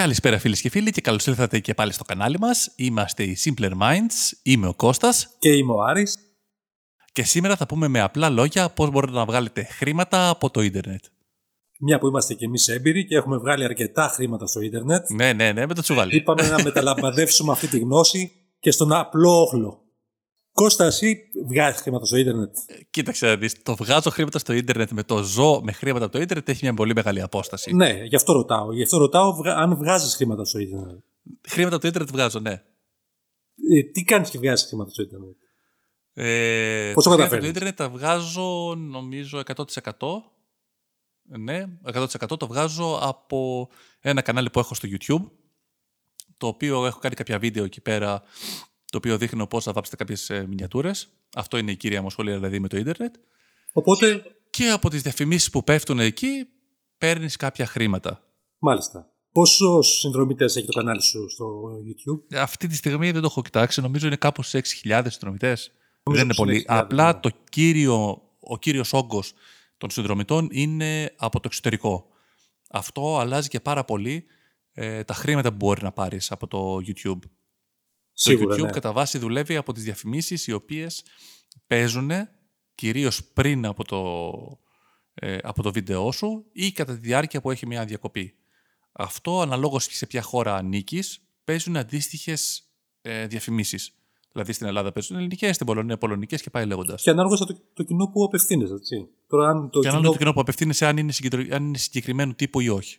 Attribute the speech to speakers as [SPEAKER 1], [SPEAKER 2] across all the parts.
[SPEAKER 1] Καλησπέρα φίλες και φίλοι και καλώς ήρθατε και πάλι στο κανάλι μας. Είμαστε οι Simpler Minds, είμαι ο Κώστας
[SPEAKER 2] Και είμαι ο Άρης.
[SPEAKER 1] και σήμερα θα πούμε με απλά λόγια πώς μπορείτε να βγάλετε χρήματα από το ίντερνετ.
[SPEAKER 2] Μια που είμαστε κι εμείς έμπειροι και έχουμε βγάλει αρκετά χρήματα στο ίντερνετ,
[SPEAKER 1] Ναι, ναι, ναι, με το τσουβάλι.
[SPEAKER 2] είπαμε να μεταλαμπαδεύσουμε αυτή τη γνώση και στον απλό όχλο. Κώστας, εσύ βγάζεις χρήματα στο ίντερνετ;
[SPEAKER 1] Κοίταξε να δεις, το βγάζω χρήματα στο ίντερνετ με το ζω με χρήματα από το ίντερνετ έχει μια πολύ μεγάλη απόσταση.
[SPEAKER 2] Ναι, γι' αυτό ρωτάω. Γι' αυτό ρωτάω βγα- αν βγάζεις χρήματα στο ίντερνετ.
[SPEAKER 1] Χρήματα από το ίντερνετ βγάζω, ναι.
[SPEAKER 2] Ε, τι κάνεις και βγάζεις χρήματα στο ίντερνετ;
[SPEAKER 1] Ε,
[SPEAKER 2] Πώς το
[SPEAKER 1] χρήματα
[SPEAKER 2] καταφέρνεις;
[SPEAKER 1] από το ίντερνετ τα βγάζω νομίζω 100%. Ναι, 100% το βγάζω από ένα κανάλι που έχω στο YouTube, το οποίο έχω κάνει κάποια βίντεο εκεί πέρα, το οποίο δείχνω πώς να βάψετε κάποιες ε, μινιατούρες. Αυτό είναι η κύρια μου ασχολία δηλαδή με το ίντερνετ.
[SPEAKER 2] Οπότε,
[SPEAKER 1] Και από τις διαφημίσεις που πέφτουν εκεί, παίρνεις κάποια χρήματα.
[SPEAKER 2] μάλιστα. Πόσο συνδρομητές έχει το κανάλι σου στο YouTube;
[SPEAKER 1] Αυτή τη στιγμή δεν το έχω κοιτάξει, νομίζω είναι κάπου σε 6.000 συνδρομητές.
[SPEAKER 2] Νομίζω
[SPEAKER 1] Δεν είναι
[SPEAKER 2] πως είναι
[SPEAKER 1] πολύ.
[SPEAKER 2] 6.000,
[SPEAKER 1] Απλά
[SPEAKER 2] ναι.
[SPEAKER 1] το κύριο, ο κύριος όγκος των συνδρομητών είναι από το εξωτερικό. Αυτό αλλάζει και πάρα πολύ ε, τα χρήματα που μπορεί να πάρεις από το YouTube.
[SPEAKER 2] Σίγουρα,
[SPEAKER 1] το YouTube
[SPEAKER 2] ναι.
[SPEAKER 1] κατά βάση δουλεύει από τις διαφημίσεις οι οποίες παίζουν κυρίως πριν από το, ε, από το βίντεό σου ή κατά τη διάρκεια που έχει μια διακοπή. Αυτό αναλόγως και σε ποια χώρα ανήκεις παίζουν αντίστοιχες ε, διαφημίσεις. Δηλαδή στην Ελλάδα παίζουν ελληνικές, στην Πολωνία πολωνικές και πάει λέγοντας.
[SPEAKER 2] Και ανάλογα στο το κοινό που απευθύνεσαι, έτσι. Τώρα, αν το
[SPEAKER 1] Και ανάλογα
[SPEAKER 2] κοινό,
[SPEAKER 1] το κοινό που απευθύνεσαι αν είναι, συγκεντρω- αν είναι συγκεκριμένου τύπου ή όχι.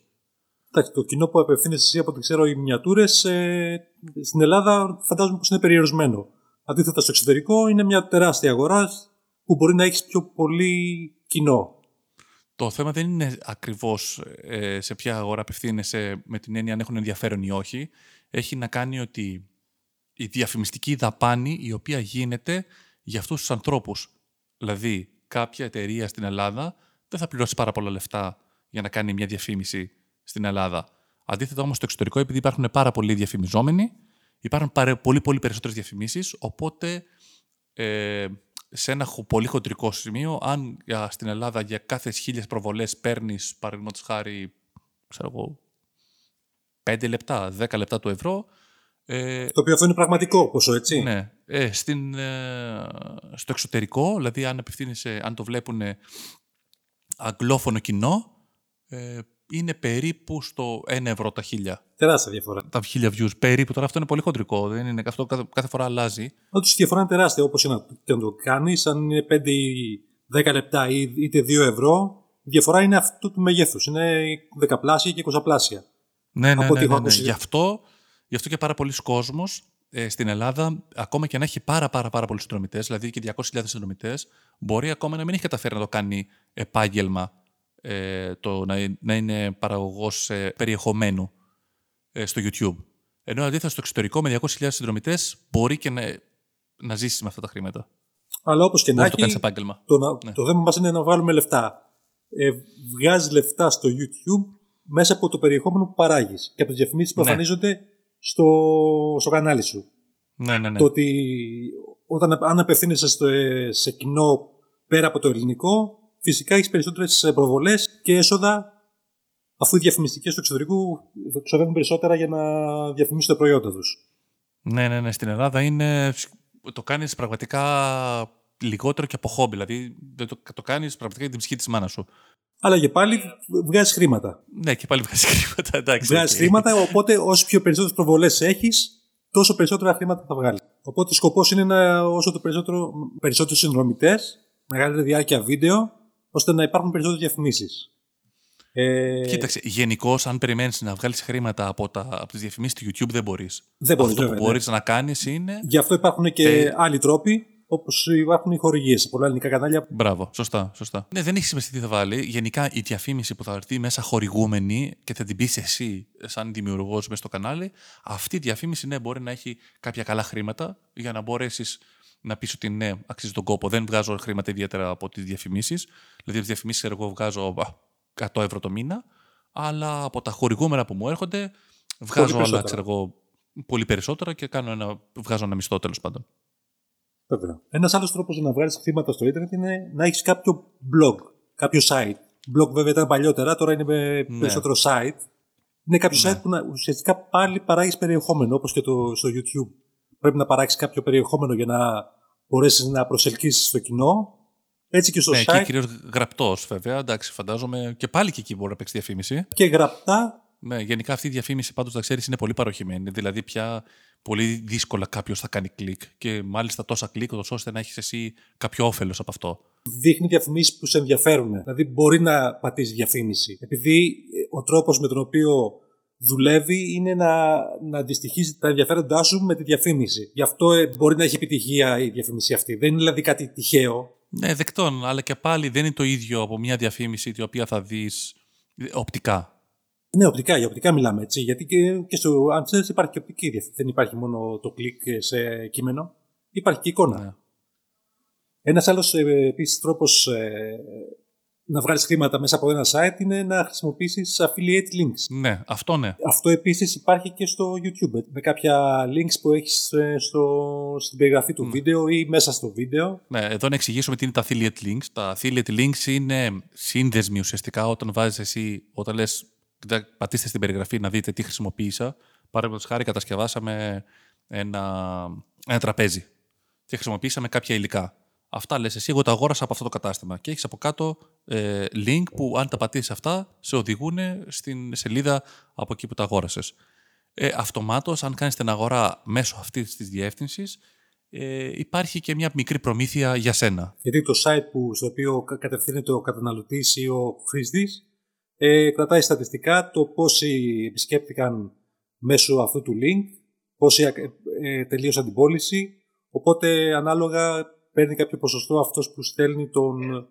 [SPEAKER 2] Εντάξει, το κοινό που απευθύνεσαι εσύ από ό,τι ξέρω οι μινιατούρες ε, στην Ελλάδα φαντάζομαι πως είναι περιορισμένο. Αντίθετα στο εξωτερικό είναι μια τεράστια αγορά που μπορεί να έχεις πιο πολύ κοινό.
[SPEAKER 1] Το θέμα δεν είναι ακριβώς ε, σε ποια αγορά απευθύνεσαι με την έννοια αν έχουν ενδιαφέρον ή όχι. Έχει να κάνει ότι η διαφημιστική δαπάνη η οποία γίνεται για αυτούς τους ανθρώπους. Δηλαδή, κάποια εταιρεία στην Ελλάδα δεν θα πληρώσει πάρα πολλά λεφτά για να κάνει μια διαφήμιση στην Ελλάδα. Αντίθετα όμως στο εξωτερικό, επειδή υπάρχουν πάρα πολλοί διαφημιζόμενοι, υπάρχουν πάρα, πολύ, πολύ περισσότερες διαφημίσεις, οπότε ε, σε ένα χο- πολύ χοντρικό σημείο, αν για, στην Ελλάδα για κάθε χίλιες προβολές παίρνεις, παραδείγματος χάρη, ξέρω εγώ, 5 λεπτά, 10 λεπτά του ευρώ, ε,
[SPEAKER 2] Το οποίο αυτό είναι πραγματικό ποσό, έτσι.
[SPEAKER 1] ναι. Ε, στην, ε, στο εξωτερικό, δηλαδή αν, απευθύνεσαι, αν το βλέπουν αγγλόφωνο κοινό, ε, είναι περίπου στο 1 ευρώ τα χίλια.
[SPEAKER 2] Τεράστια διαφορά.
[SPEAKER 1] Τα χίλια views περίπου. Τώρα αυτό είναι πολύ χοντρικό. Δεν είναι, αυτό κάθε, κάθε φορά αλλάζει.
[SPEAKER 2] Όντως η διαφορά είναι τεράστια όπως είναι και να το κάνεις. Αν είναι 5 ή 10 λεπτά ή είτε 2 ευρώ, η διαφορά είναι αυτού του μεγέθους. Είναι δεκαπλάσια και εικοσαπλάσια.
[SPEAKER 1] Ναι, ναι,
[SPEAKER 2] Από
[SPEAKER 1] ναι.
[SPEAKER 2] ό,τι
[SPEAKER 1] ναι,
[SPEAKER 2] έχω
[SPEAKER 1] ναι.
[SPEAKER 2] ακούσει.
[SPEAKER 1] Γι, αυτό, γι' αυτό και πάρα πολλοί κόσμος ε, στην Ελλάδα, ακόμα και να έχει πάρα, πάρα, πάρα πολλούς συνδρομητές, δηλαδή και 200.000 συνδρομητές, μπορεί ακόμα να μην έχει καταφέρει να το κάνει επάγγελμα ε, το να, να είναι παραγωγός ε, περιεχομένου ε, στο YouTube. Ενώ αντίθετα στο εξωτερικό με 200.000 συνδρομητές μπορεί και να, να ζήσεις με αυτά τα χρήματα.
[SPEAKER 2] Αλλά όπως και να
[SPEAKER 1] Μπορείς να το κάνεις
[SPEAKER 2] έχει,
[SPEAKER 1] επάγγελμα.
[SPEAKER 2] το, να-
[SPEAKER 1] Ναι.
[SPEAKER 2] το θέμα μας είναι να βγάλουμε λεφτά. Ε, Βγάζεις λεφτά στο YouTube μέσα από το περιεχόμενο που παράγεις και από τις διαφημίσεις που
[SPEAKER 1] Ναι.
[SPEAKER 2] εμφανίζονται στο, στο κανάλι σου.
[SPEAKER 1] Ναι, ναι, ναι.
[SPEAKER 2] Το ότι όταν, αν απευθύνεσαι στο, ε, σε κοινό πέρα από το ελληνικό, φυσικά έχεις περισσότερες προβολές και έσοδα, αφού οι διαφημιστικές του εξωτερικού ξοδεύουν περισσότερα για να διαφημίσουν τα προϊόντα τους.
[SPEAKER 1] Ναι, ναι, ναι. Στην Ελλάδα είναι. Το κάνεις πραγματικά λιγότερο και από χόμπι. Δηλαδή δεν το, το κάνεις πραγματικά για την ψυχή της μάνας σου.
[SPEAKER 2] Αλλά και πάλι βγάζεις χρήματα.
[SPEAKER 1] Ναι, και πάλι βγάζεις χρήματα. Εντάξει.
[SPEAKER 2] Βγάζεις
[SPEAKER 1] οκ.
[SPEAKER 2] χρήματα, οπότε όσο πιο περισσότερες προβολές έχεις, τόσο περισσότερα χρήματα θα βγάλεις. Οπότε σκοπός είναι να, όσο το περισσότερο, περισσότερους συνδρομητές, μεγαλύτερη διάρκεια βίντεο, ώστε να υπάρχουν περισσότερες διαφημίσεις. Ε,
[SPEAKER 1] Κοίταξε, γενικώς, αν περιμένεις να βγάλεις χρήματα από, τα, από τις διαφημίσεις του YouTube, δεν μπορείς.
[SPEAKER 2] Δεν μπορείς,
[SPEAKER 1] Αυτό
[SPEAKER 2] βέβαια,
[SPEAKER 1] που
[SPEAKER 2] ναι.
[SPEAKER 1] μπορεί να κάνεις είναι.
[SPEAKER 2] Γι' αυτό υπάρχουν και
[SPEAKER 1] Ε,
[SPEAKER 2] άλλοι τρόποι, όπως υπάρχουν οι χορηγίες σε πολλά ελληνικά κανάλια.
[SPEAKER 1] Μπράβο, σωστά, σωστά. Ναι, δεν έχει σημασία τι θα βάλει. Γενικά η διαφήμιση που θα έρθει μέσα χορηγούμενη και θα την πεις εσύ, σαν δημιουργός μέσα στο κανάλι, αυτή η διαφήμιση ναι, μπορεί να έχει κάποια καλά χρήματα για να μπορέσεις να πεις ότι ναι, αξίζει τον κόπο. Δεν βγάζω χρήματα ιδιαίτερα από τις διαφημίσεις. Δηλαδή, από τις διαφημίσεις εγώ βγάζω α, 100 ευρώ το μήνα, αλλά από τα χορηγούμενα που μου έρχονται βγάζω άλλα,
[SPEAKER 2] περισσότερα.
[SPEAKER 1] ξέρω εγώ, πολύ περισσότερα και κάνω ένα, βγάζω ένα μισθό τέλος πάντων.
[SPEAKER 2] Βέβαια. Ένας άλλος τρόπος για να βγάλεις χρήματα στο Ιντερνετ είναι να έχεις κάποιο blog, κάποιο site. Blog βέβαια ήταν παλιότερα, τώρα είναι με
[SPEAKER 1] Ναι.
[SPEAKER 2] περισσότερο site. Είναι κάποιο ναι. site που να, ουσιαστικά πάλι παράγεις περιεχόμενο, όπως και το, στο YouTube. Πρέπει να παράξεις κάποιο περιεχόμενο για να μπορέσεις να προσελκύσεις το κοινό. Έτσι και στο
[SPEAKER 1] ναι,
[SPEAKER 2] site.
[SPEAKER 1] Και κυρίως γραπτός, βέβαια. Εντάξει, φαντάζομαι. Και πάλι και εκεί μπορεί να παίξει διαφήμιση.
[SPEAKER 2] Και γραπτά.
[SPEAKER 1] Ναι, γενικά αυτή η διαφήμιση πάντως, να ξέρεις, είναι πολύ παροχημένη. Δηλαδή, πια πολύ δύσκολα κάποιος θα κάνει κλικ. Και μάλιστα τόσα κλικ, ώστε να έχεις εσύ κάποιο όφελος από αυτό.
[SPEAKER 2] Δείχνει διαφημίσεις που σε ενδιαφέρουν. Δηλαδή, μπορεί να πατήσει διαφήμιση. Επειδή ο τρόπος με τον οποίο δουλεύει είναι να, να αντιστοιχίζει τα ενδιαφέροντά σου με τη διαφήμιση. Γι' αυτό ε, μπορεί να έχει επιτυχία η διαφήμιση αυτή. Δεν είναι δηλαδή κάτι τυχαίο.
[SPEAKER 1] Ναι, δεκτών, αλλά και πάλι δεν είναι το ίδιο από μια διαφήμιση την οποία θα δεις οπτικά.
[SPEAKER 2] Ναι, οπτικά, για οπτικά μιλάμε έτσι. Γιατί και, και στο Answers υπάρχει και οπτική διαφήμιση. Δεν υπάρχει μόνο το κλικ σε κείμενο. Υπάρχει και εικόνα. Ναι. Ένας άλλος ε, επίσης τρόπος ε, να βγάλεις χρήματα μέσα από ένα site είναι να χρησιμοποιήσεις affiliate links.
[SPEAKER 1] Ναι, αυτό ναι.
[SPEAKER 2] Αυτό επίσης υπάρχει και στο YouTube. Με κάποια links που έχεις ε, στην περιγραφή του mm. βίντεο ή μέσα στο βίντεο.
[SPEAKER 1] Ναι, εδώ να εξηγήσουμε τι είναι τα affiliate links. Τα affiliate links είναι σύνδεσμοι ουσιαστικά όταν βάζεις εσύ, όταν λες, πατήστε στην περιγραφή να δείτε τι χρησιμοποίησα. Παραδείγματος χάρη, κατασκευάσαμε ένα, ένα τραπέζι και χρησιμοποίησαμε κάποια υλικά. Αυτά λες εσύ, εγώ τα αγόρασα από αυτό το κατάστημα. Και έχεις από κάτω ε, link που αν τα πατήσεις αυτά, σε οδηγούν στην σελίδα από εκεί που τα αγόρασες. Ε, αυτομάτως, αν κάνεις την αγορά μέσω αυτής της διεύθυνσης, ε, υπάρχει και μια μικρή προμήθεια για σένα.
[SPEAKER 2] Γιατί το site που, στο οποίο κατευθύνεται ο καταναλωτής ή ο χρήστης ε, κρατάει στατιστικά το πόσοι επισκέπτηκαν μέσω αυτού του link, πόσοι ε, ε τελείωσαν την πώληση, οπότε ανάλογα παίρνει κάποιο ποσοστό αυτός που στέλνει τον,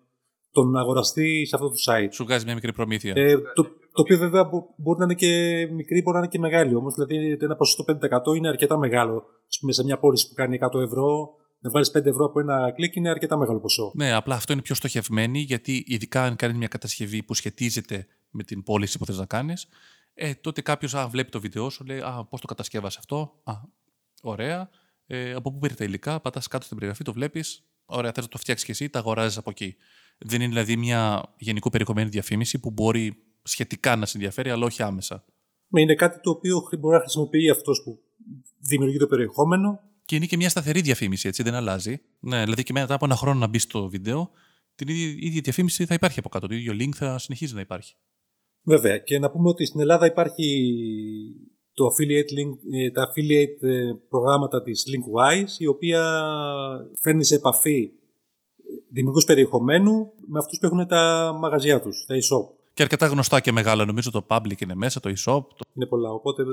[SPEAKER 2] τον αγοραστή σε αυτό το site.
[SPEAKER 1] Σου βγάζει μια μικρή προμήθεια.
[SPEAKER 2] Ε, το, το οποίο βέβαια μπορεί να είναι και μικρή, μπορεί να είναι και μεγάλη. Όμως δηλαδή ένα ποσοστό 5% είναι αρκετά μεγάλο. πούμε, σε μια πώληση που κάνει 100 ευρώ, να βάλεις 5 ευρώ από ένα κλικ είναι αρκετά μεγάλο ποσό.
[SPEAKER 1] Ναι, απλά αυτό είναι πιο στοχευμένη γιατί ειδικά αν κάνεις μια κατασκευή που σχετίζεται με την πώληση που θες να κάνεις, ε, τότε κάποιος βλέπει το βίντεο σου, λέει Α, πώς το κατασκεύασε αυτό; Α, ωραία ε, από πού πήρε τα υλικά, πατάς κάτω στην περιγραφή, το βλέπεις. Ωραία, θες να το φτιάξεις και εσύ, τα αγοράζεις από εκεί. Δεν είναι δηλαδή μια γενικού περιεχομένη διαφήμιση που μπορεί σχετικά να σε ενδιαφέρει, αλλά όχι άμεσα.
[SPEAKER 2] Είναι κάτι το οποίο μπορεί να χρησιμοποιεί αυτός που δημιουργεί το περιεχόμενο.
[SPEAKER 1] Και είναι και μια σταθερή διαφήμιση, έτσι, δεν αλλάζει. Ναι, δηλαδή και μετά από ένα χρόνο να μπει στο βίντεο, την ίδια, ίδια διαφήμιση θα υπάρχει από κάτω. Το ίδιο link θα συνεχίζει να υπάρχει.
[SPEAKER 2] Βέβαια. Και να πούμε ότι στην Ελλάδα υπάρχει το affiliate link, ε, τα affiliate ε, προγράμματα της Linkwise, η οποία φέρνει σε επαφή δημιουργούς περιεχομένου με αυτούς που έχουν τα μαγαζιά τους, τα e-shop.
[SPEAKER 1] Και αρκετά γνωστά και μεγάλα, νομίζω το public είναι μέσα, το e-shop. Το...
[SPEAKER 2] Είναι πολλά, οπότε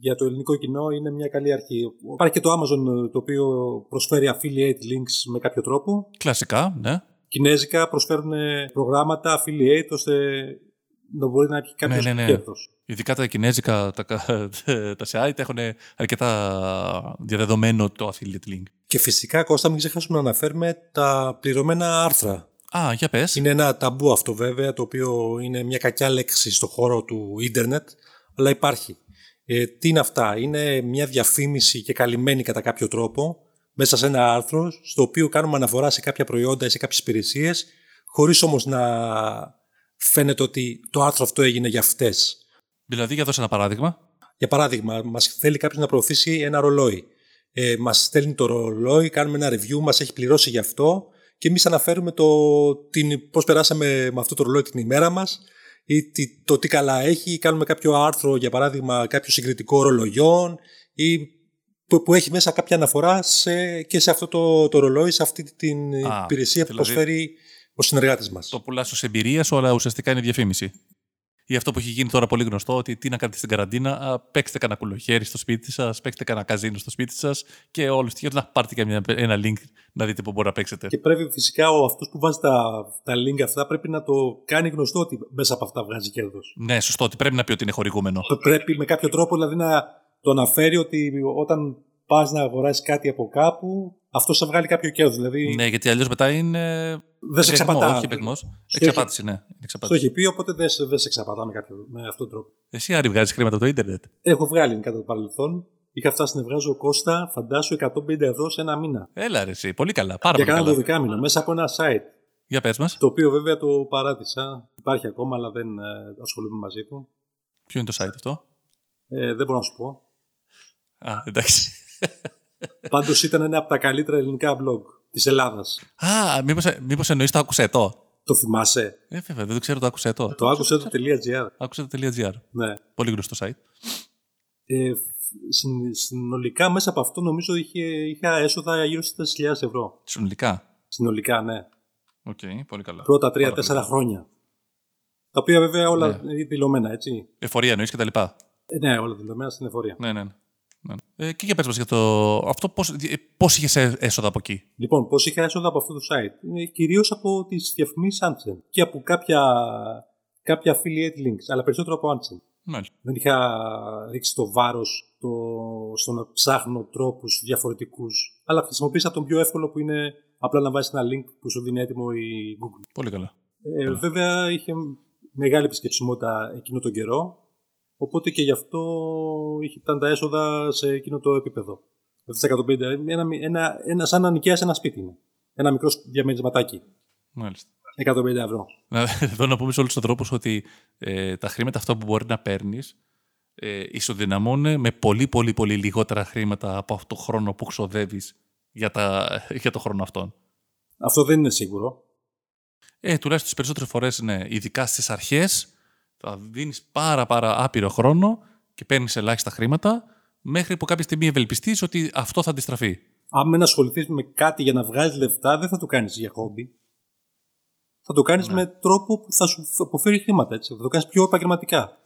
[SPEAKER 2] για το ελληνικό κοινό είναι μια καλή αρχή. Υπάρχει και το Amazon το οποίο προσφέρει affiliate links με κάποιο τρόπο.
[SPEAKER 1] Κλασικά, ναι.
[SPEAKER 2] Κινέζικα προσφέρουν προγράμματα affiliate ώστε να μπορεί να έχει κάποιος ναι, ναι, ναι.
[SPEAKER 1] Ειδικά τα κινέζικα, τα, τα site έχουν αρκετά διαδεδομένο το affiliate link.
[SPEAKER 2] Και φυσικά, Κώστα, μην ξεχάσουμε να αναφέρουμε τα πληρωμένα άρθρα.
[SPEAKER 1] Α, για πες.
[SPEAKER 2] Είναι ένα ταμπού αυτό βέβαια, το οποίο είναι μια κακιά λέξη στο χώρο του ίντερνετ, αλλά υπάρχει. Ε, τι είναι αυτά, είναι μια διαφήμιση και καλυμμένη κατά κάποιο τρόπο μέσα σε ένα άρθρο, στο οποίο κάνουμε αναφορά σε κάποια προϊόντα ή σε κάποιες υπηρεσίες, χωρίς όμως να φαίνεται ότι το άρθρο αυτό έγινε για αυτές.
[SPEAKER 1] Δηλαδή, για δώσε ένα παράδειγμα.
[SPEAKER 2] Για παράδειγμα, μας θέλει κάποιος να προωθήσει ένα ρολόι. Ε, μας στέλνει το ρολόι, κάνουμε ένα review, μας έχει πληρώσει γι' αυτό και εμείς αναφέρουμε το, πώς περάσαμε με αυτό το ρολόι την ημέρα μας ή το τι καλά έχει, ή κάνουμε κάποιο άρθρο, για παράδειγμα, κάποιο συγκριτικό ρολογιών ή που, που έχει μέσα κάποια αναφορά σε, και σε αυτό το, το ρολόι, σε αυτή την Α, υπηρεσία που δηλαδή προσφέρει ο συνεργάτης μας.
[SPEAKER 1] Το πουλάς ως εμπειρία, αλλά ουσιαστικά είναι διαφήμιση ή αυτό που έχει γίνει τώρα πολύ γνωστό, ότι τι να κάνετε στην καραντίνα, α, παίξτε κανένα κουλοχέρι στο σπίτι σας, παίξτε κανένα καζίνο στο σπίτι σας και όλο στοιχείο να πάρετε και μια, ένα link να δείτε πού μπορεί να παίξετε.
[SPEAKER 2] Και πρέπει φυσικά ο αυτός που βάζει τα, τα link αυτά πρέπει να το κάνει γνωστό ότι μέσα από αυτά βγάζει κέρδος.
[SPEAKER 1] Ναι, σωστό, ότι πρέπει να πει ότι είναι χορηγούμενο.
[SPEAKER 2] Πρέπει με κάποιο τρόπο δηλαδή να το αναφέρει ότι όταν πας να αγοράσεις κάτι από κάπου, αυτό θα βγάλει κάποιο κέρδος. Δηλαδή...
[SPEAKER 1] Ναι, γιατί αλλιώς μετά είναι.
[SPEAKER 2] Δεν σε εξαπατά.
[SPEAKER 1] Όχι επεγμό. Εξαπάτηση, ναι.
[SPEAKER 2] Το έχει πει, οπότε δεν σε, σε εξαπατά με, κάποιο, με αυτόν τον τρόπο.
[SPEAKER 1] Εσύ, Άρη, βγάζεις χρήματα από το Ιντερνετ.
[SPEAKER 2] Έχω βγάλει κατά το παρελθόν. Είχα φτάσει να βγάζω κόστα, φαντάσου 150 ευρώ σε ένα μήνα.
[SPEAKER 1] Έλα, ρε, εσύ. Πολύ καλά. Πάρα
[SPEAKER 2] Για
[SPEAKER 1] πολύ
[SPEAKER 2] καλά. μήνα μέσα από ένα site.
[SPEAKER 1] Για πες μας.
[SPEAKER 2] Το οποίο βέβαια το παράτησα. Υπάρχει ακόμα, αλλά δεν ε, ασχολούμαι μαζί του.
[SPEAKER 1] Ποιο είναι το site αυτό;
[SPEAKER 2] Ε, δεν μπορώ να σου πω.
[SPEAKER 1] Α, εντάξει.
[SPEAKER 2] Πάντως ήταν ένα από τα καλύτερα ελληνικά blog της Ελλάδας.
[SPEAKER 1] Α, μήπως, μήπως εννοείς το άκουσε το.
[SPEAKER 2] Το θυμάσαι;
[SPEAKER 1] Ε, βέβαια, δεν το ξέρω το άκουσε το.
[SPEAKER 2] Το άκουσε το .gr.
[SPEAKER 1] Άκουσε το .gr.
[SPEAKER 2] Ναι.
[SPEAKER 1] Πολύ γνωστό site.
[SPEAKER 2] Ε, συν- συνολικά μέσα από αυτό νομίζω είχε, είχα έσοδα γύρω στις 4.000 ευρώ.
[SPEAKER 1] Συνολικά;
[SPEAKER 2] Συνολικά, ναι.
[SPEAKER 1] Οκ, πολύ καλά.
[SPEAKER 2] Πρώτα
[SPEAKER 1] Πάρα πολύ
[SPEAKER 2] 3-4
[SPEAKER 1] καλά.
[SPEAKER 2] χρόνια. Τα οποία βέβαια όλα
[SPEAKER 1] Ναι.
[SPEAKER 2] είναι δηλωμένα, έτσι.
[SPEAKER 1] Εφορία εννοείς και τα λοιπά;
[SPEAKER 2] Ε, ναι, όλα δηλωμένα στην εφορία.
[SPEAKER 1] Ναι, ναι. Ναι. ναι. Ε, και για πες μας για το... Αυτό πώς, ε, πώς είχες έ- έσοδα από εκεί;
[SPEAKER 2] Λοιπόν, πώς είχα έσοδα από αυτό το site; Ε, Κυρίως από τις διαφημίσεις Anthem και από κάποια, κάποια affiliate links, αλλά περισσότερο από Anthem.
[SPEAKER 1] Μάλιστα.
[SPEAKER 2] Δεν είχα ρίξει το βάρος το, στο να ψάχνω τρόπους διαφορετικούς, αλλά χρησιμοποίησα τον πιο εύκολο που είναι απλά να βάζεις ένα link που σου δίνει έτοιμο η Google.
[SPEAKER 1] Πολύ καλά.
[SPEAKER 2] Ε, βέβαια είχε μεγάλη επισκεψιμότητα εκείνο τον καιρό, οπότε και γι' αυτό είχε, ήταν τα έσοδα σε εκείνο το επίπεδο. Στις 150, ένα, ένα, ένα, σαν να νοικιάσει ένα σπίτι είναι. Ένα μικρό διαμερισματάκι.
[SPEAKER 1] Μάλιστα.
[SPEAKER 2] 150 ευρώ.
[SPEAKER 1] Να, εδώ να πούμε σε όλους τους ανθρώπους ότι ε, τα χρήματα αυτά που μπορεί να παίρνεις ε, ισοδυναμώνουν με πολύ πολύ πολύ λιγότερα χρήματα από αυτό το χρόνο που ξοδεύεις για, τα, για το χρόνο αυτόν.
[SPEAKER 2] Αυτό δεν είναι σίγουρο.
[SPEAKER 1] Ε, τουλάχιστον τις περισσότερες φορές, ναι, ειδικά στις αρχές, θα δίνεις πάρα πάρα άπειρο χρόνο και παίρνεις ελάχιστα χρήματα, μέχρι που κάποια στιγμή ευελπιστείς ότι αυτό θα αντιστραφεί.
[SPEAKER 2] Αν δεν ασχοληθείς με κάτι για να βγάλει λεφτά, δεν θα το κάνεις για χόμπι. Θα το κάνεις
[SPEAKER 1] Ναι.
[SPEAKER 2] με τρόπο που θα σου αποφέρει χρήματα. Έτσι. Θα το κάνεις πιο επαγγελματικά.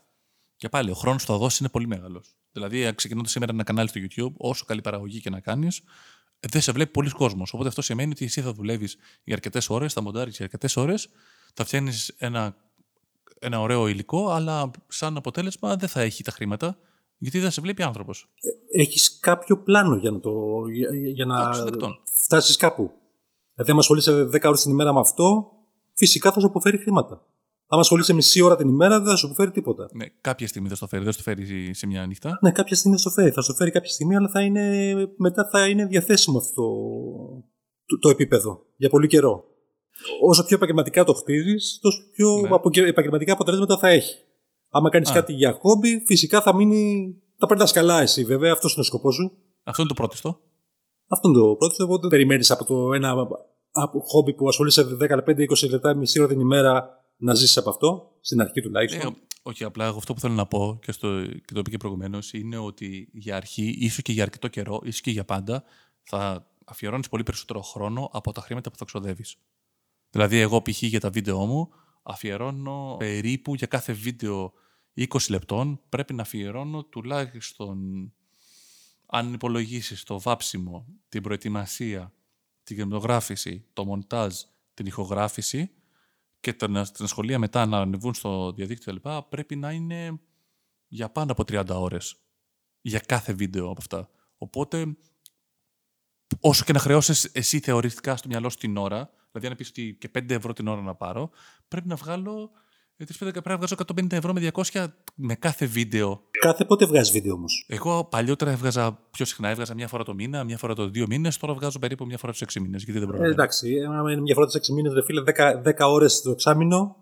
[SPEAKER 1] Και πάλι, ο χρόνος που θα δώσεις είναι πολύ μεγάλος. Δηλαδή, ξεκινώντας σήμερα ένα κανάλι στο YouTube, όσο καλή παραγωγή και να κάνεις, δεν σε βλέπει πολλοί κόσμος. Οπότε αυτό σημαίνει ότι εσύ θα δουλεύεις για αρκετές ώρες, θα μοντάρεις για αρκετές ώρες, θα φτιάχνεις ένα, ένα ωραίο υλικό, αλλά σαν αποτέλεσμα δεν θα έχει τα χρήματα, γιατί δεν σε βλέπει άνθρωπος.
[SPEAKER 2] Έχεις κάποιο πλάνο για να, το, για, για να
[SPEAKER 1] Εντάξει, δεκτών.
[SPEAKER 2] φτάσεις κάπου. Δηλαδή, αν ασχολείσαι 10 ώρες την ημέρα με αυτό, φυσικά θα σου αποφέρει χρήματα. Αν ασχολείσαι μισή ώρα την ημέρα, δεν θα σου αποφέρει τίποτα.
[SPEAKER 1] Ναι, κάποια στιγμή θα στο φέρει, δεν στο φέρει σε μια νύχτα.
[SPEAKER 2] Ναι, κάποια στιγμή θα σου φέρει. Θα σου φέρει κάποια στιγμή, αλλά θα είναι, μετά θα είναι διαθέσιμο αυτό το, το επίπεδο για πολύ καιρό. Όσο πιο επαγγελματικά το χτίζεις, τόσο πιο
[SPEAKER 1] Ναι.
[SPEAKER 2] απο- επαγγελματικά αποτελέσματα θα έχει. Άμα κάνεις
[SPEAKER 1] Α.
[SPEAKER 2] κάτι για χόμπι, φυσικά θα μείνει. Θα περνάς καλά εσύ, βέβαια. Αυτός είναι ο σκοπός σου.
[SPEAKER 1] Αυτό είναι το πρώτο.
[SPEAKER 2] Αυτό είναι το πρώτο. Οπότε δεν περιμένεις από το ένα από χόμπι που ασχολείσαι 15-20 λεπτά, μισή ώρα την ημέρα να ζήσεις από αυτό. Στην αρχή τουλάχιστον.
[SPEAKER 1] Ε, όχι, απλά εγώ αυτό που θέλω να πω και, στο, και το είπε και προηγουμένως είναι ότι για αρχή, ίσως και για αρκετό καιρό, ίσως και για πάντα, θα αφιερώνεις πολύ περισσότερο χρόνο από τα χρήματα που θα ξοδεύεις. Δηλαδή, εγώ π.χ. για τα βίντεό μου αφιερώνω περίπου για κάθε βίντεο 20 λεπτών πρέπει να αφιερώνω τουλάχιστον αν υπολογίσεις το βάψιμο, την προετοιμασία, την κινηματογράφηση, το μοντάζ, την ηχογράφηση και την, την ασχολία μετά να ανεβούν στο διαδίκτυο κλπ. πρέπει να είναι για πάνω από 30 ώρες για κάθε βίντεο από αυτά. Οπότε, όσο και να χρεώσεις εσύ θεωρητικά στο μυαλό σου την ώρα, δηλαδή αν πεις ότι και 5 ευρώ την ώρα να πάρω, πρέπει να βγάλω, ε, τις πέντε- πρέπει να βγάζω 150 ευρώ με 200 με κάθε βίντεο.
[SPEAKER 2] Κάθε πότε βγάζεις βίντεο όμως;
[SPEAKER 1] Εγώ παλιότερα έβγαζα πιο συχνά, έβγαζα μια φορά το μήνα, μια φορά το δύο μήνες, τώρα βγάζω περίπου μια φορά τους 6 μήνες, γιατί δεν
[SPEAKER 2] Ε,
[SPEAKER 1] προλαβαίνω.
[SPEAKER 2] εντάξει, άμα είναι μια φορά τι 6 μήνες, ρε φίλε, 10, 10 ώρες το εξάμεινο,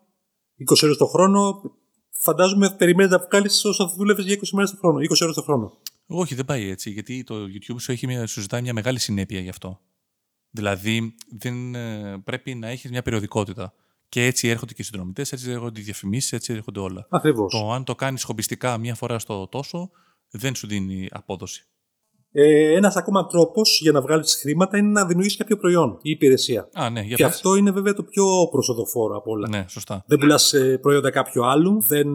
[SPEAKER 2] 20 ώρες το χρόνο, φαντάζομαι περιμένεις να βγάλεις όσο θα δούλευε για 20 μέρες το χρόνο, 20 ώρες το χρόνο.
[SPEAKER 1] Όχι, δεν πάει έτσι, γιατί το YouTube σου, έχει μια, σου ζητάει μια μεγάλη συνέπεια γι' αυτό. Δηλαδή, δεν, ε, πρέπει να έχεις μια περιοδικότητα. Και έτσι έρχονται και οι συνδρομητές, έτσι έρχονται οι διαφημίσεις, έτσι έρχονται όλα.
[SPEAKER 2] Ακριβώς.
[SPEAKER 1] Το αν το κάνεις χομπιστικά μία φορά στο τόσο, δεν σου δίνει απόδοση.
[SPEAKER 2] Ε, Ένας ακόμα τρόπος για να βγάλεις χρήματα είναι να δημιουργήσεις κάποιο προϊόν ή υπηρεσία.
[SPEAKER 1] Α, ναι, για
[SPEAKER 2] Και
[SPEAKER 1] πες.
[SPEAKER 2] αυτό είναι βέβαια το πιο προσοδοφόρο από όλα.
[SPEAKER 1] Ναι, σωστά.
[SPEAKER 2] Δεν πουλάς προϊόντα κάποιου άλλου, δεν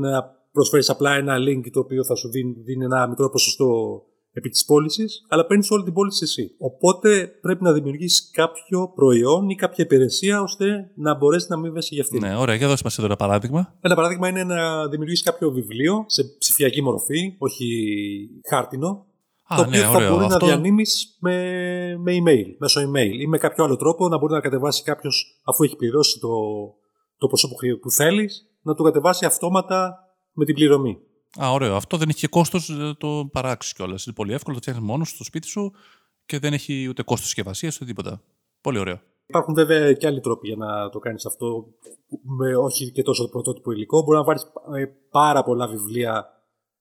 [SPEAKER 2] προσφέρεις απλά ένα link το οποίο θα σου δίνει, δίνει ένα μικρό ποσοστό επί της πώλησης, αλλά παίρνεις όλη την πώληση εσύ. Οπότε πρέπει να δημιουργήσεις κάποιο προϊόν ή κάποια υπηρεσία ώστε να μπορέσεις να αμείβεσαι για αυτήν.
[SPEAKER 1] Ναι, ωραία, για δώσε μας εδώ ένα παράδειγμα.
[SPEAKER 2] Ένα παράδειγμα είναι να δημιουργήσεις κάποιο βιβλίο σε ψηφιακή μορφή, όχι χάρτινο,
[SPEAKER 1] Α,
[SPEAKER 2] το οποίο
[SPEAKER 1] ναι,
[SPEAKER 2] θα
[SPEAKER 1] ωραίο.
[SPEAKER 2] μπορεί
[SPEAKER 1] Αυτό,
[SPEAKER 2] να διανύμεις με, με email, μέσω email ή με κάποιο άλλο τρόπο να μπορεί να κατεβάσει κάποιος αφού έχει πληρώσει το, το ποσό που, χρει- που θέλεις, να το κατεβάσει αυτόματα με την πληρωμή.
[SPEAKER 1] Α, ωραίο. Αυτό δεν έχει και κόστος ε, το παράξεις κιόλας. Είναι πολύ εύκολο, το φτιάχνεις μόνος στο σπίτι σου και δεν έχει ούτε κόστος συσκευασίας ούτε τίποτα. Πολύ ωραίο.
[SPEAKER 2] Υπάρχουν βέβαια και άλλοι τρόποι για να το κάνεις αυτό, με όχι και τόσο πρωτότυπο υλικό. Μπορεί να βάλεις ε, πάρα πολλά βιβλία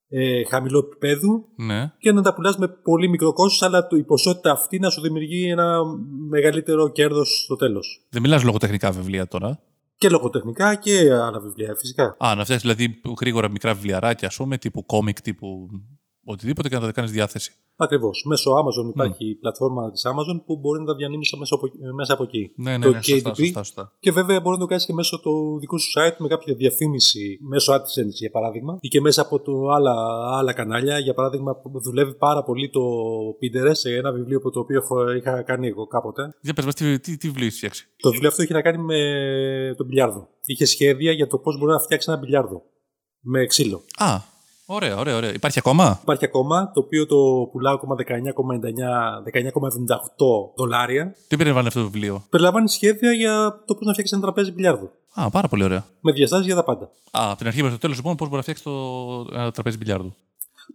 [SPEAKER 2] ε, χαμηλού επίπεδου
[SPEAKER 1] Ναι.
[SPEAKER 2] και να τα πουλάς με πολύ μικρό κόστος, αλλά το- η ποσότητα αυτή να σου δημιουργεί ένα μεγαλύτερο κέρδος στο τέλος.
[SPEAKER 1] Δεν μιλάς λογοτεχνικά βιβλία τώρα.
[SPEAKER 2] Και λογοτεχνικά και άλλα βιβλία, φυσικά.
[SPEAKER 1] Α, να φτιάξεις δηλαδή γρήγορα μικρά βιβλιαράκια, ας πούμε, τύπου κόμικ, τύπου οτιδήποτε και να τα κάνεις διάθεση.
[SPEAKER 2] Ακριβώς. Μέσω Amazon υπάρχει η πλατφόρμα της Amazon που μπορεί να τα διανύμεις μέσα από, μέσα από εκεί.
[SPEAKER 1] Ναι, ναι,
[SPEAKER 2] το
[SPEAKER 1] ναι, σωστά,
[SPEAKER 2] KDP.
[SPEAKER 1] σωστά, σωστά.
[SPEAKER 2] Και βέβαια μπορεί να το κάνεις και μέσω του δικού σου site με κάποια διαφήμιση μέσω AdSense για παράδειγμα ή και μέσα από το άλλα, άλλα κανάλια. Για παράδειγμα, που δουλεύει πάρα πολύ το Pinterest σε ένα βιβλίο που το οποίο έχω- είχα κάνει εγώ κάποτε.
[SPEAKER 1] Για πες μας, τι, τι, τι βιβλίο έχεις φτιάξει;
[SPEAKER 2] Το βιβλίο αυτό είχε να κάνει με τον μπιλιάρδο. Είχε σχέδια για το πώς μπορεί να φτιάξει ένα μπιλιάρδο με ξύλο.
[SPEAKER 1] Α, ωραία, ωραία, ωραία. Υπάρχει ακόμα;
[SPEAKER 2] Υπάρχει ακόμα, το οποίο το πουλάω ακόμα 19,99 19,78 δολάρια.
[SPEAKER 1] Τι περιλαμβάνει αυτό το βιβλίο;
[SPEAKER 2] Περιλαμβάνει σχέδια για το πώς να φτιάξεις ένα τραπέζι μπιλιάρδου.
[SPEAKER 1] Α, πάρα πολύ ωραία.
[SPEAKER 2] Με διαστάσεις για τα πάντα.
[SPEAKER 1] Α, από την αρχή μέχρι το τέλος, λοιπόν, πώς μπορεί να φτιάξεις το ένα τραπέζι μπιλιάρδου.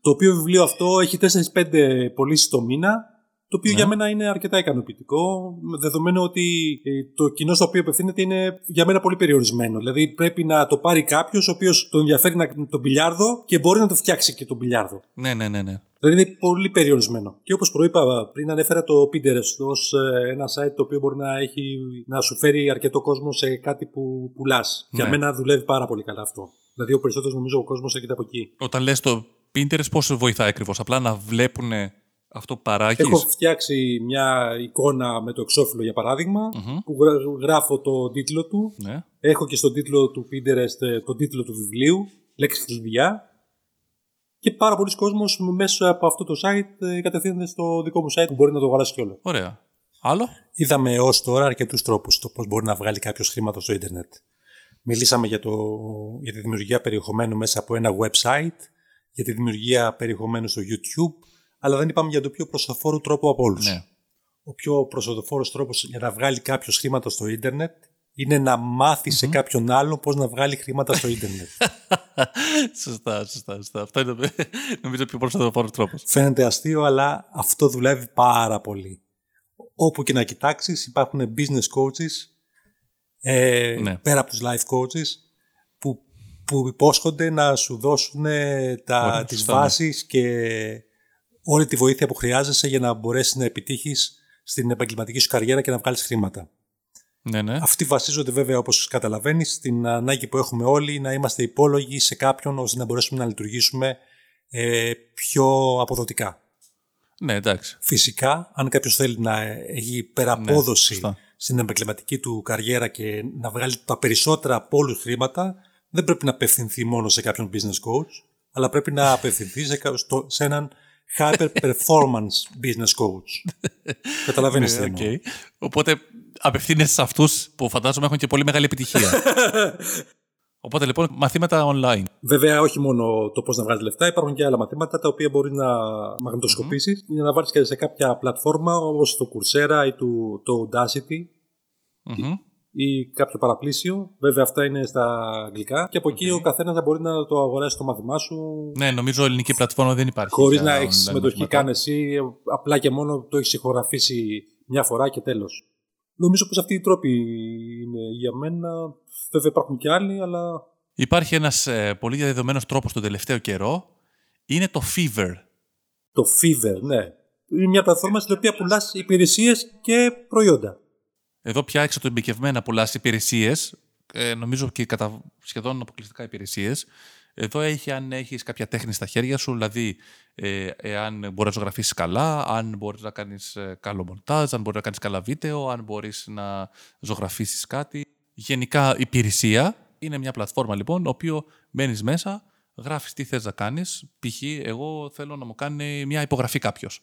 [SPEAKER 2] Το οποίο βιβλίο αυτό έχει 4-5 πωλήσεις το μήνα. Το οποίο
[SPEAKER 1] Ναι.
[SPEAKER 2] για μένα είναι αρκετά ικανοποιητικό, δεδομένου ότι ε, το κοινό στο οποίο απευθύνεται είναι για μένα πολύ περιορισμένο. Δηλαδή πρέπει να το πάρει κάποιος ο οποίος τον ενδιαφέρει να, τον μπιλιάρδο και μπορεί να το φτιάξει και τον μπιλιάρδο.
[SPEAKER 1] Ναι, ναι, ναι. ναι.
[SPEAKER 2] Δηλαδή είναι πολύ περιορισμένο. Και όπως προείπα πριν, ανέφερα το Pinterest ως ένα site το οποίο μπορεί να, έχει, να σου φέρει αρκετό κόσμο σε κάτι που πουλάς. Για
[SPEAKER 1] Ναι.
[SPEAKER 2] μένα δουλεύει πάρα πολύ καλά αυτό. Δηλαδή ο περισσότερος νομίζω ο κόσμος έρχεται από εκεί.
[SPEAKER 1] Όταν λες το Pinterest, πώς σε βοηθάει ακριβώς; Απλά να βλέπουν αυτό που παράγεις.
[SPEAKER 2] Έχω φτιάξει μια εικόνα με το εξώφυλλο για παράδειγμα, που γρα- γράφω το τίτλο του.
[SPEAKER 1] Ναι.
[SPEAKER 2] Έχω και στον τίτλο του Pinterest ε, τον τίτλο του βιβλίου, λέξη κλειδιά. Και πάρα πολλοί κόσμος μέσα από αυτό το site ε, κατευθύνεται στο δικό μου site που μπορεί να το αγοράσει κιόλας.
[SPEAKER 1] Ωραία. Άλλο;
[SPEAKER 2] Είδαμε ω τώρα αρκετούς τρόπους το πώς μπορεί να βγάλει κάποιος χρήματα στο Ιντερνετ. Μιλήσαμε για, το, για τη δημιουργία περιεχομένου μέσα από ένα website, για τη δημιουργία περιεχομένου στο YouTube, αλλά δεν είπαμε για το πιο προσωφόρο τρόπο από όλους.
[SPEAKER 1] Ναι.
[SPEAKER 2] Ο πιο προσωφόρος τρόπος για να βγάλει κάποιος χρήματα στο Ιντερνετ είναι να μάθει σε κάποιον άλλον πώς να βγάλει χρήματα στο Ιντερνετ.
[SPEAKER 1] σωστά, σωστά, σωστά. Αυτό είναι νομίζω πιο προστατευτικό τρόπος.
[SPEAKER 2] Φαίνεται αστείο, αλλά αυτό δουλεύει πάρα πολύ. Όπου και να κοιτάξεις, υπάρχουν business coaches ε,
[SPEAKER 1] Ναι.
[SPEAKER 2] πέρα από τους life coaches που, που υπόσχονται να σου δώσουν ε, τα,
[SPEAKER 1] Ωραία,
[SPEAKER 2] τις
[SPEAKER 1] σωστά, ναι.
[SPEAKER 2] βάσεις και όλη τη βοήθεια που χρειάζεσαι για να μπορέσεις να επιτύχεις στην επαγγελματική σου καριέρα και να βγάλεις χρήματα.
[SPEAKER 1] Ναι, ναι.
[SPEAKER 2] Αυτοί βασίζονται βέβαια όπως καταλαβαίνεις στην ανάγκη που έχουμε όλοι να είμαστε υπόλογοι σε κάποιον ώστε να μπορέσουμε να λειτουργήσουμε ε, πιο αποδοτικά.
[SPEAKER 1] Ναι, εντάξει.
[SPEAKER 2] Φυσικά, αν κάποιος θέλει να έχει υπεραπόδοση
[SPEAKER 1] Ναι, σωστά.
[SPEAKER 2] στην επαγγελματική του καριέρα και να βγάλει τα περισσότερα από όλους χρήματα, δεν πρέπει να απευθυνθεί μόνο σε κάποιον business coach, αλλά πρέπει να απευθυνθεί σε, κα- στο- σε έναν hyper performance business coach. Καταλαβαίνεις τι
[SPEAKER 1] Ναι,
[SPEAKER 2] εννοώ.
[SPEAKER 1] οκ. Οπότε απευθύνεσαι σε αυτούς που φαντάζομαι έχουν και πολύ μεγάλη επιτυχία. Οπότε λοιπόν μαθήματα online.
[SPEAKER 2] Βέβαια, όχι μόνο το πώς να βγάλεις λεφτά, υπάρχουν και άλλα μαθήματα τα οποία μπορείς να μαγνητοσκοπήσεις για να βάλεις και σε κάποια πλατφόρμα όπως το Coursera ή το, το Udacity
[SPEAKER 1] Μμμ.
[SPEAKER 2] Ή κάποιο παραπλήσιο. Βέβαια, αυτά είναι στα αγγλικά. Και από εκεί ο καθένας θα μπορεί να το αγοράσει το μάθημά σου
[SPEAKER 1] Ναι, νομίζω ελληνική πλατφόρμα δεν υπάρχει.
[SPEAKER 2] χωρίς
[SPEAKER 1] για
[SPEAKER 2] να
[SPEAKER 1] online
[SPEAKER 2] έχεις συμμετοχή
[SPEAKER 1] μαθήματα.
[SPEAKER 2] καν εσύ. Απλά και μόνο το έχεις ηχογραφήσει μια φορά και τέλος. Νομίζω πως αυτοί οι τρόποι είναι για μένα. Βέβαια, υπάρχουν και άλλοι, αλλά
[SPEAKER 1] Υπάρχει ένας ε, πολύ διαδεδομένος τρόπος τον τελευταίο καιρό. Είναι το Fever.
[SPEAKER 2] το Fever, ναι. Είναι μια πλατφόρμα στην οποία πουλάς υπηρεσίες και προϊόντα.
[SPEAKER 1] Εδώ πια εξατομικευμένα πολλά υπηρεσίες, ε, νομίζω και κατά σχεδόν αποκλειστικά υπηρεσίες. Εδώ έχει αν έχεις κάποια τέχνη στα χέρια σου, δηλαδή ε, εάν μπορείς να ζωγραφίσεις καλά, αν μπορείς να κάνεις καλό μοντάζ, αν μπορείς να κάνεις καλά βίντεο, αν μπορείς να ζωγραφίσεις κάτι. Γενικά υπηρεσία είναι μια πλατφόρμα λοιπόν, οποίο μπαίνεις μέσα, γράφεις τι θες να κάνεις. Π.χ. εγώ θέλω να μου κάνει μια υπογραφή κάποιος.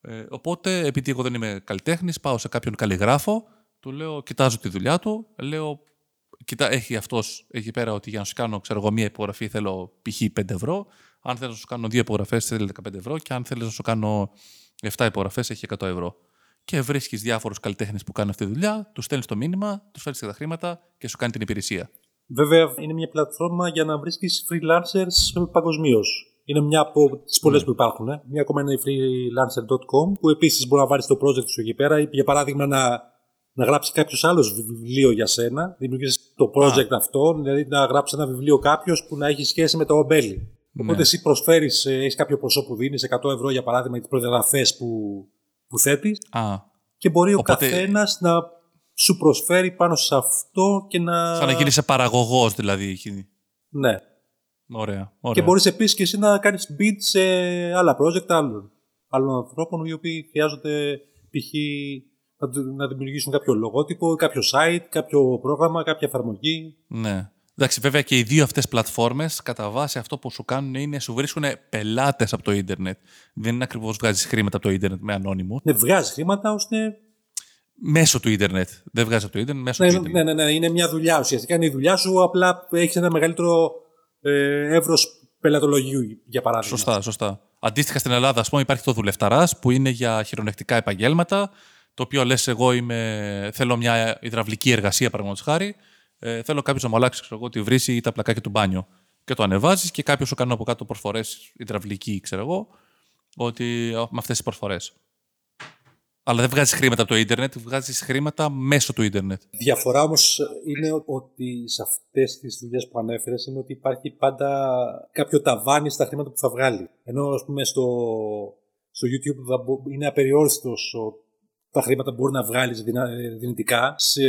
[SPEAKER 1] Ε, οπότε, επειδή εγώ δεν είμαι καλλιτέχνης, πάω σε κάποιον καλλιγράφο, του λέω, κοιτάζω τη δουλειά του, λέω, κοιτά, έχει αυτός εκεί πέρα ότι για να σου κάνω, ξέρω εγώ, μία υπογραφή θέλω π.χ. 5 ευρώ. Αν θέλω να σου κάνω δύο υπογραφές, θέλει 15 ευρώ. Και αν θέλεις να σου κάνω 7 υπογραφές, έχει 100 ευρώ. Και βρίσκεις διάφορους καλλιτέχνες που κάνουν αυτή τη δουλειά, τους στέλνεις το μήνυμα, τους φέρνεις τα χρήματα και σου κάνει την υπηρεσία.
[SPEAKER 2] Βέβαια, είναι μια πλατφόρμα για να βρίσκεις freelancers παγκοσμίως. Είναι μια από τις πολλές
[SPEAKER 1] Ναι.
[SPEAKER 2] που υπάρχουν. ε. Μια ακόμα είναι η freelancer.com, που επίσης μπορεί να βάλεις το project σου εκεί πέρα. Ή για παράδειγμα, να, να γράψεις κάποιος άλλος βιβλίο για σένα. Δημιουργήσεις το project αυτό, δηλαδή να γράψεις ένα βιβλίο κάποιος που να έχει σχέση με το ομπέλι. Οπότε
[SPEAKER 1] Ναι.
[SPEAKER 2] εσύ προσφέρεις, έχεις κάποιο ποσό που δίνεις, 100 ευρώ για παράδειγμα, για τις προδιαγραφές που, που θέτεις,
[SPEAKER 1] Α,
[SPEAKER 2] και μπορεί
[SPEAKER 1] Οπότε-
[SPEAKER 2] ο καθένας να σου προσφέρει πάνω σε αυτό και να.
[SPEAKER 1] σαν να γίνεις παραγωγός δηλαδή. εκεί.
[SPEAKER 2] Ναι.
[SPEAKER 1] Ωραία, ωραία.
[SPEAKER 2] Και μπορείς επίσης και εσύ να κάνεις bid σε άλλα project άλλων, άλλων ανθρώπων οι οποίοι χρειάζονται π.χ. να, του- να δημιουργήσουν κάποιο λογότυπο, κάποιο site, κάποιο πρόγραμμα, κάποια εφαρμογή.
[SPEAKER 1] Ναι. Εντάξει, βέβαια και οι δύο αυτές πλατφόρμες κατά βάση αυτό που σου κάνουν είναι σου βρίσκουν πελάτες από το ίντερνετ. Δεν είναι ακριβώς βγάζεις χρήματα από το ίντερνετ με ανώνυμο.
[SPEAKER 2] Ναι, βγάζεις χρήματα ώστε.
[SPEAKER 1] Μέσω του ίντερνετ. Δεν βγάζεις από το ίντερνετ, μέσω
[SPEAKER 2] Ναι,
[SPEAKER 1] του ίντερνετ.
[SPEAKER 2] ναι, ναι, ναι, είναι μια δουλειά ουσιαστικά. Είναι η δουλειά σου, απλά έχεις ένα μεγαλύτερο ε, εύρος πελατολογίου, για παράδειγμα.
[SPEAKER 1] Σωστά, σωστά. Αντίστοιχα στην Ελλάδα, ας πούμε, υπάρχει το δουλευταράς που είναι για χειρονεκτικά επαγγέλματα. Το οποίο λες, εγώ είμαι, θέλω μια υδραυλική εργασία, παραδείγματο χάρη. Ε, θέλω κάποιος να μου αλλάξει ξέρω εγώ, τη βρύση ή τα πλακάκια του μπάνιο. Και το ανεβάζεις και κάποιος σου κάνει από κάτω προσφορέ υδραυλική, ξέρω εγώ, ότι με αυτές τις προσφορέ. Αλλά δεν βγάζεις χρήματα από το ίντερνετ, βγάζεις χρήματα μέσω του ίντερνετ.
[SPEAKER 2] Διαφορά όμως είναι ότι σε αυτές τις δουλειές που ανέφερες είναι ότι υπάρχει πάντα κάποιο ταβάνι στα χρήματα που θα βγάλει. Ενώ ας πούμε στο, στο YouTube θα μπο- είναι απεριόριστος τα χρήματα που μπορεί να βγάλεις δυνητικά. Σε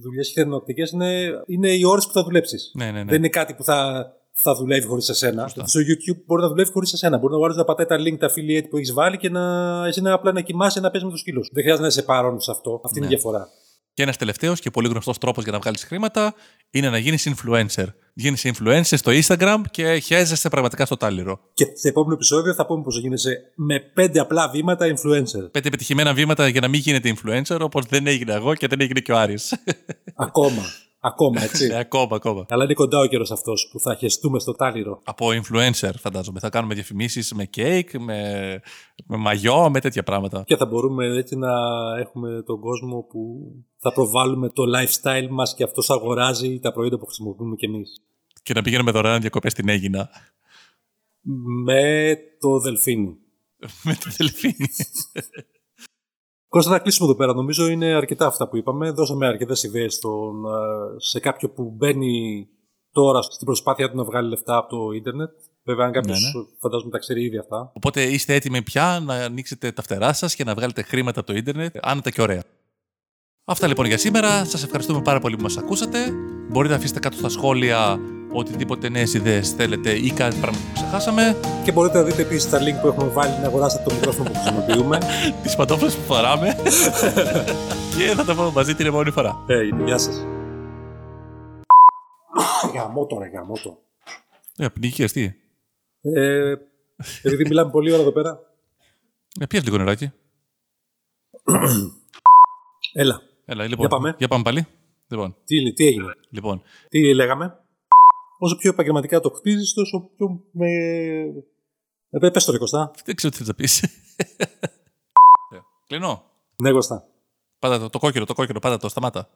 [SPEAKER 2] δουλειές χειρονακτικές είναι, είναι οι ώρες που θα δουλέψεις.
[SPEAKER 1] Ναι, ναι, ναι.
[SPEAKER 2] Δεν είναι κάτι που θα, θα δουλεύει χωρίς εσένα.
[SPEAKER 1] Σωστά.
[SPEAKER 2] Στο YouTube μπορεί να δουλεύει χωρίς εσένα. Μπορεί ο άλλο να πατάει τα link, τα affiliate που έχεις βάλει και να, εσύ να απλά να κοιμάσαι να παίζεις με το σκύλο σου. Δεν χρειάζεται να είσαι παρόν σε αυτό. Αυτή είναι η
[SPEAKER 1] Ναι.
[SPEAKER 2] διαφορά.
[SPEAKER 1] Και ένας τελευταίος και πολύ γνωστός τρόπος για να βγάλεις χρήματα είναι να γίνεις influencer. Γίνεις influencer στο Instagram και χαίζεσαι πραγματικά στο τάλιρο.
[SPEAKER 2] Και σε επόμενο επεισόδιο θα πούμε πώ γίνεσαι με πέντε απλά βήματα influencer.
[SPEAKER 1] Πέντε επιτυχημένα βήματα για να μην γίνετε influencer, όπως δεν έγινε εγώ και δεν έγινε και ο Άρης.
[SPEAKER 2] ακόμα. Ακόμα, έτσι.
[SPEAKER 1] ναι, ακόμα, ακόμα.
[SPEAKER 2] Αλλά είναι κοντά ο καιρός αυτός που θα χεστούμε στο τάλιρο.
[SPEAKER 1] Από influencer, φαντάζομαι. Θα κάνουμε διαφημίσεις με κέικ, με, με μαγιό, με τέτοια πράγματα.
[SPEAKER 2] Και θα μπορούμε έτσι να έχουμε τον κόσμο που θα προβάλλουμε το lifestyle μας και αυτός αγοράζει τα προϊόντα που χρησιμοποιούμε κι εμείς.
[SPEAKER 1] Και να πηγαίνουμε δωρεάν διακοπές στην Έγινα.
[SPEAKER 2] Με το δελφίνι.
[SPEAKER 1] με το δελφίνι.
[SPEAKER 2] Κώστα, θα κλείσουμε εδώ πέρα. Νομίζω είναι αρκετά αυτά που είπαμε. Δώσαμε αρκετές ιδέες σε κάποιο που μπαίνει τώρα στην προσπάθεια του να βγάλει λεφτά από το ίντερνετ. Βέβαια, αν κάποιος
[SPEAKER 1] Ναι, ναι.
[SPEAKER 2] φαντάζομαι τα ξέρει ήδη αυτά.
[SPEAKER 1] Οπότε είστε έτοιμοι πια να ανοίξετε τα φτερά σας και να βγάλετε χρήματα από το ίντερνετ, άνετα και ωραία. Αυτά λοιπόν για σήμερα. Σας ευχαριστούμε πάρα πολύ που μας ακούσατε. Μπορείτε να αφήσετε κάτω στα σχόλια οτιδήποτε νέες ιδέες θέλετε ή κάτι πράγμα που ξεχάσαμε.
[SPEAKER 2] Και μπορείτε να δείτε επίσης τα link που έχουμε βάλει να αγοράσετε το μικρόφωνο που χρησιμοποιούμε.
[SPEAKER 1] Τις παντόφλες που φοράμε. και θα τα πούμε μαζί την επόμενη φορά.
[SPEAKER 2] Ε, γεια σας. Γαμώτο, ρε, γαμώτο.
[SPEAKER 1] Ε, πνίγηκε, τι.
[SPEAKER 2] Ε, επειδή μιλάμε πολύ ώρα εδώ πέρα.
[SPEAKER 1] Ε, πιες λίγο νεράκι.
[SPEAKER 2] Έλα.
[SPEAKER 1] Έλα, λοιπόν.
[SPEAKER 2] Για πάμε.
[SPEAKER 1] Για πάμε πάλι. Λοιπόν,
[SPEAKER 2] Τι, τι έγινε.
[SPEAKER 1] λοιπόν.
[SPEAKER 2] Τι λέγαμε; Όσο πιο επαγγελματικά το χτίζεις, τόσο πιο. Με... Ε, πες το ρε Κωστά.
[SPEAKER 1] Δεν ξέρω τι θες να πεις. Κλείνω.
[SPEAKER 2] Ναι, Κωστά.
[SPEAKER 1] Πάτα το, το κόκκινο, το κόκκινο, πάτα το, σταμάτα.